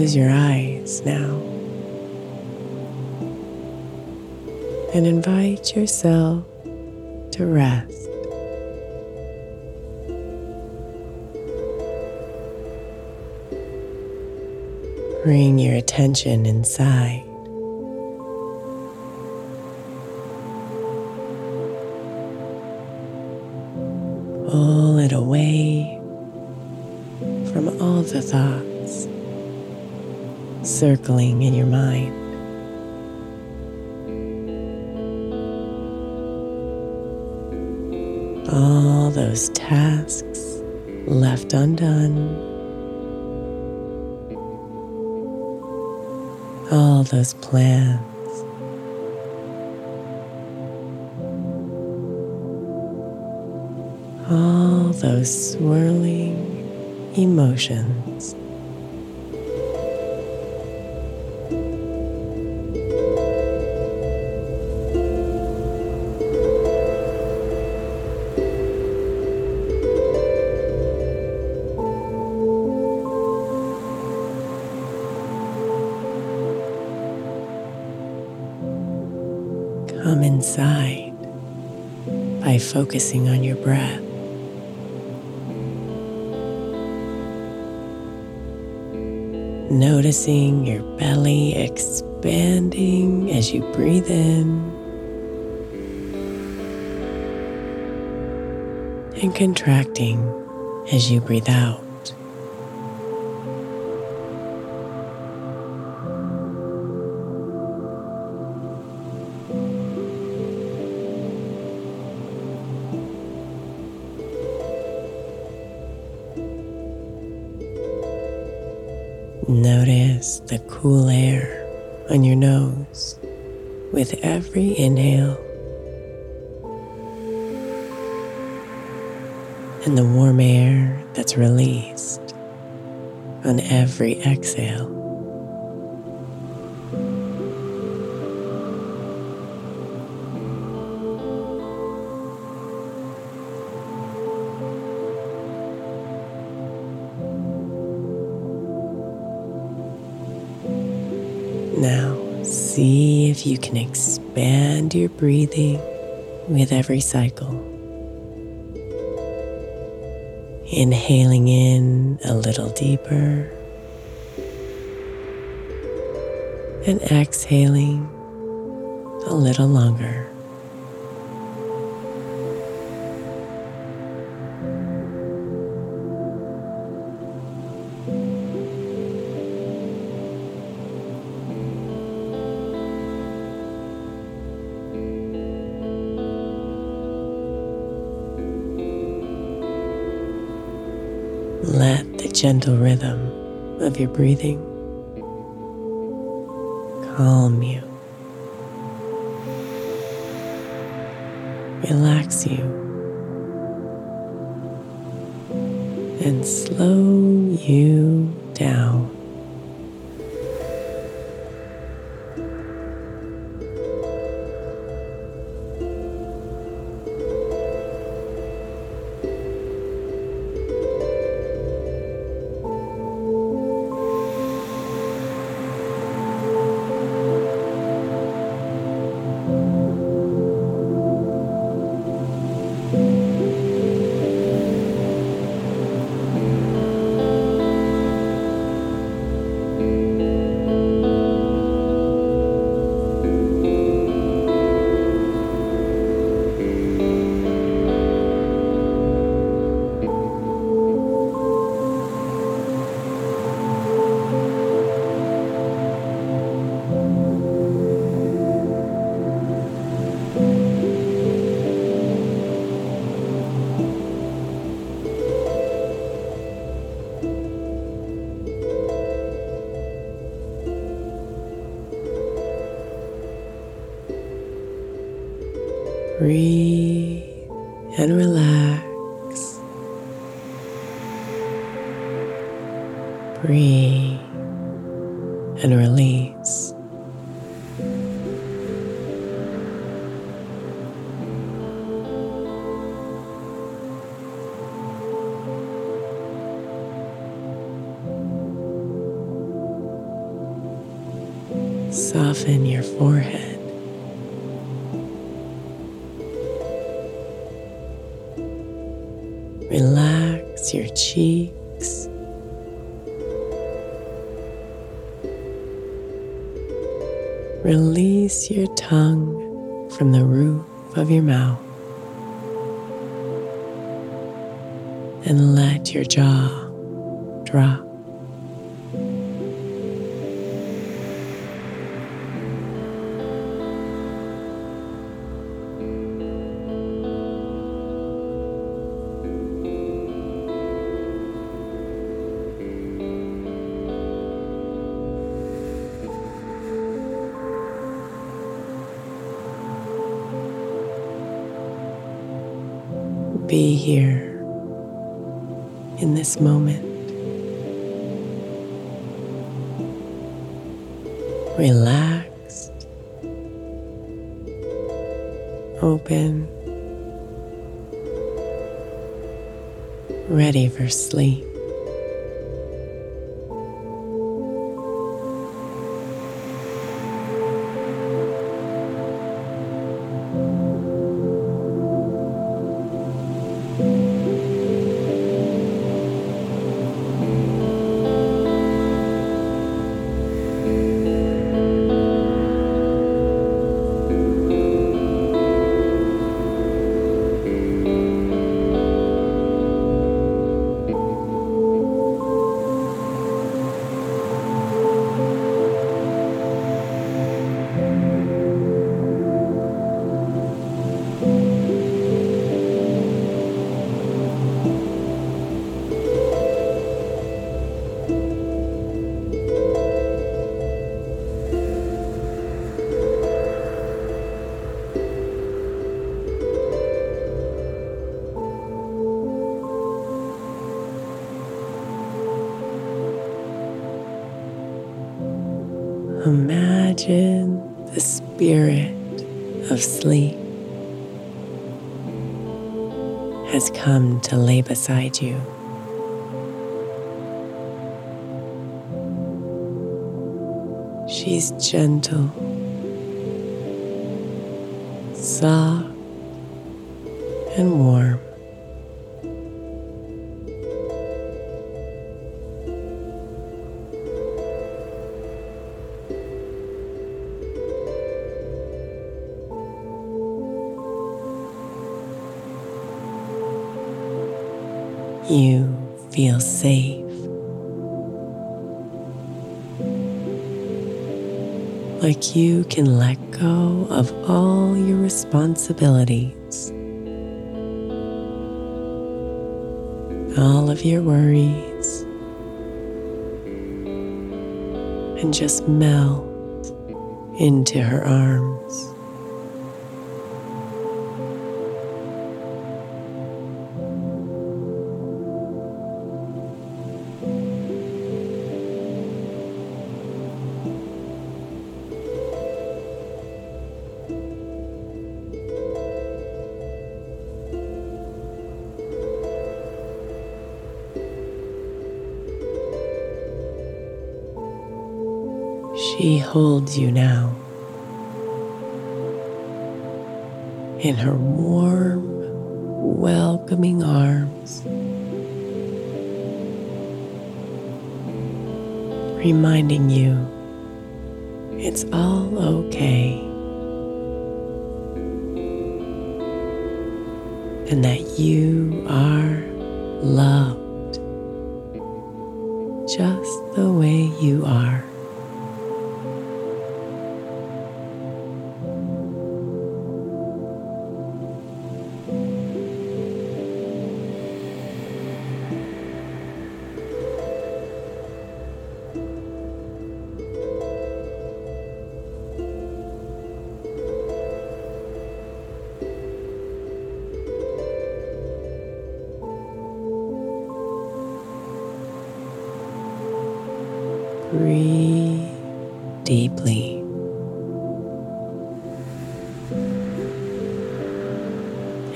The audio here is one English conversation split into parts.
Close your eyes now and invite yourself to rest. Bring your attention inside. Pull it away from all the thoughts circling in your mind. All those tasks left undone. All those plans. All those swirling emotions. Come inside by focusing on your breath. Noticing your belly expanding as you breathe in and contracting as you breathe out. With every inhale and the warm air that's released on every exhale. You can expand your breathing with every cycle. Inhaling in a little deeper and exhaling a little longer. Gentle rhythm of your breathing. Calm you, relax you, and slow you down. Breathe and release. Your jaw drop. Be here in this moment. Relaxed, open, ready for sleep. Imagine the spirit of sleep has come to lay beside you. She's gentle, soft, and warm. Like you can let go of all your responsibilities all of your worries and just melt into her arms. Holds you now in her warm, welcoming arms, reminding you it's all okay and that you are loved just the way you are.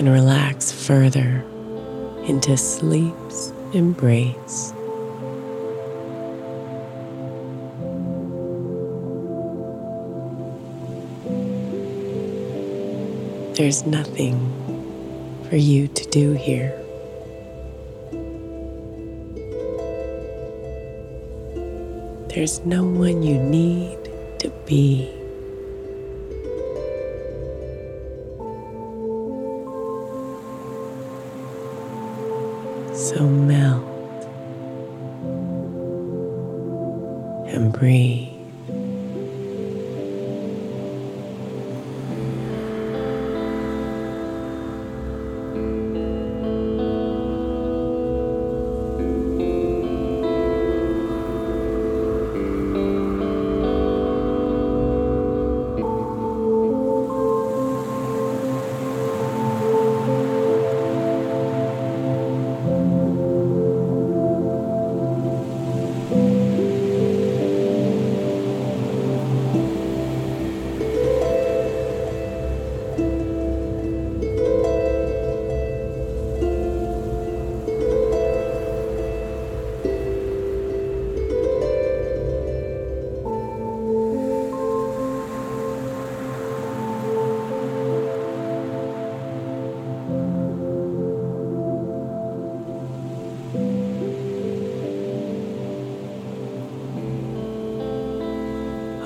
And relax further into sleep's embrace. There's nothing for you to do here. There's no one you need to be.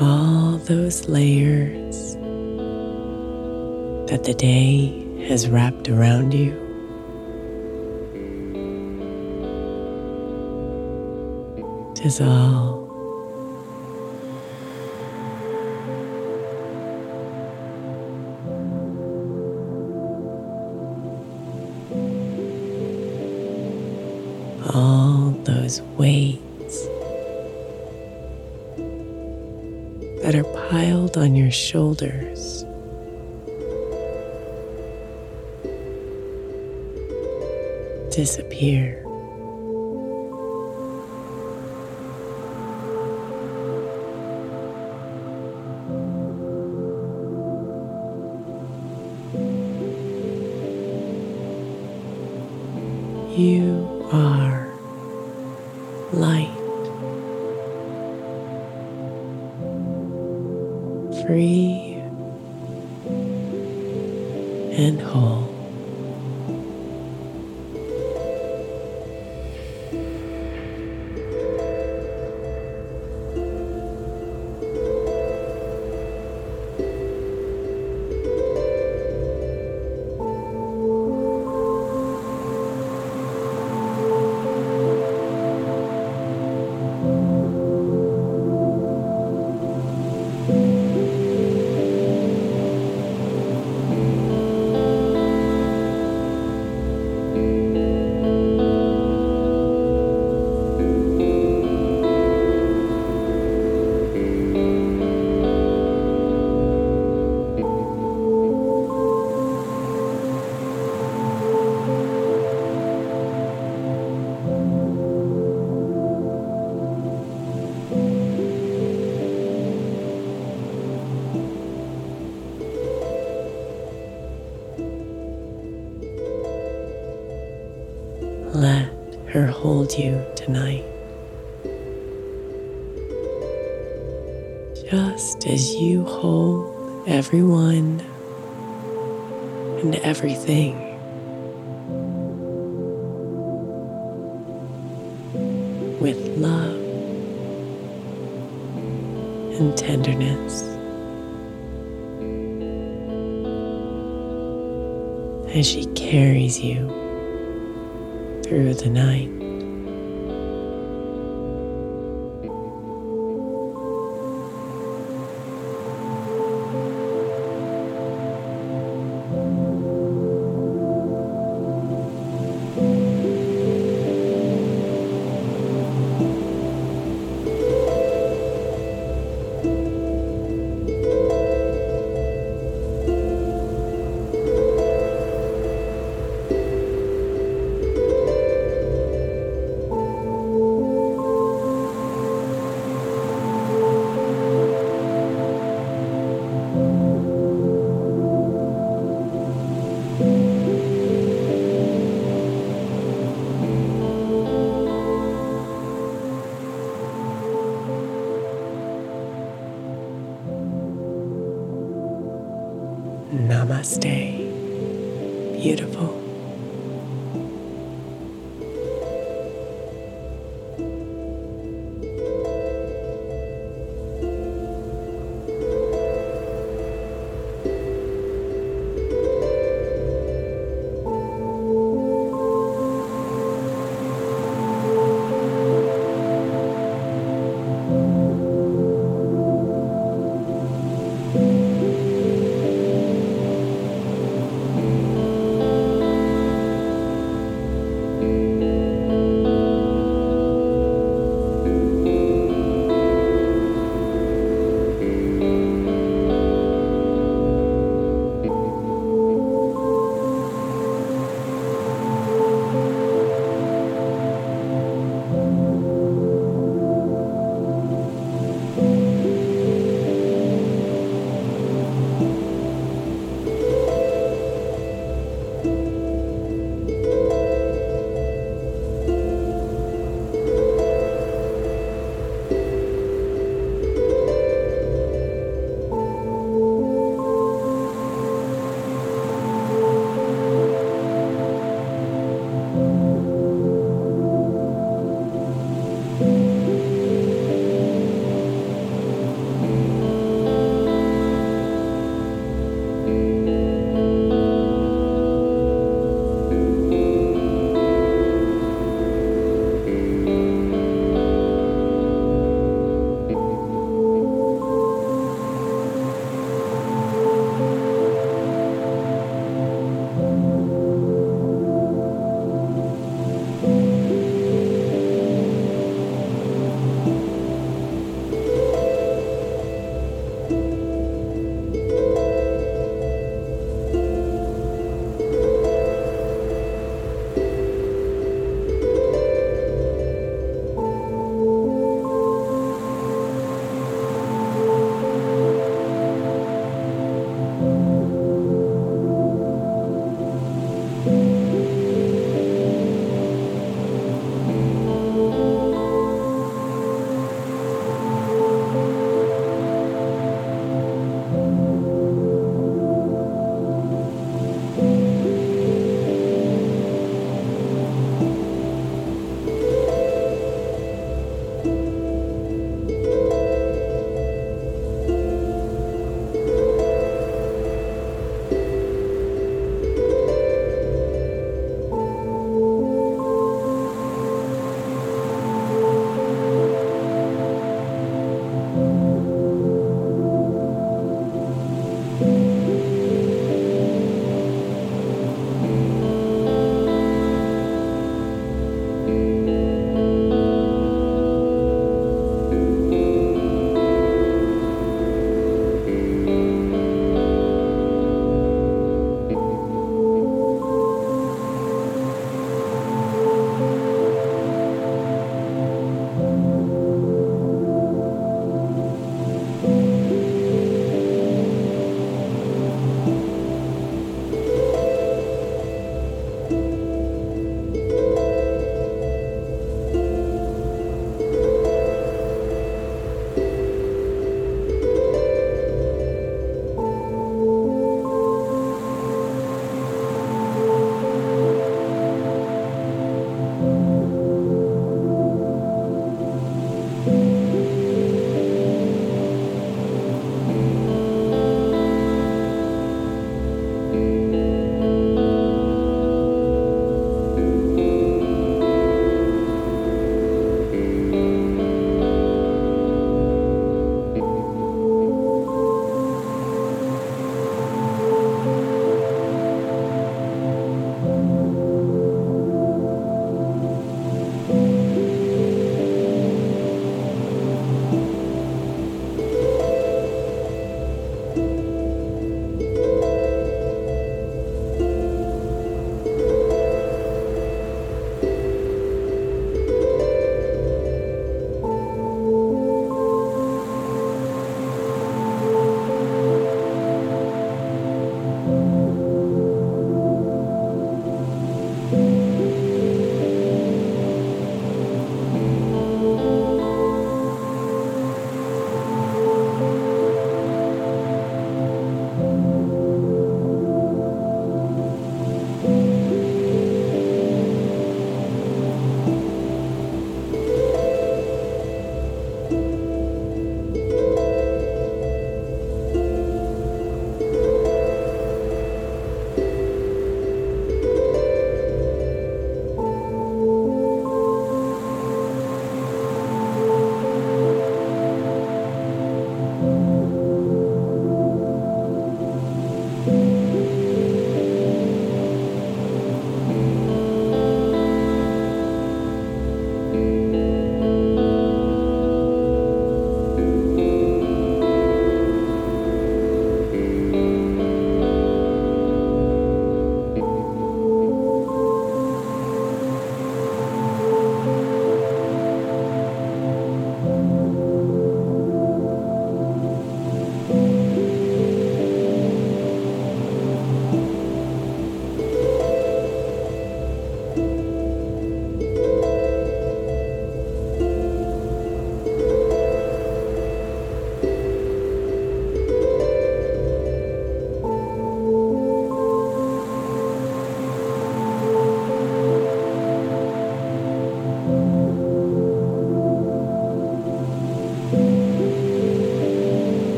All those layers that the day has wrapped around you. Dissolve. All those weights that are piled on your shoulders. Disappear. You are light. Free and whole. Hold you tonight. Just as you hold everyone and everything. With love and tenderness. As she carries you through the night. Namaste. Beautiful.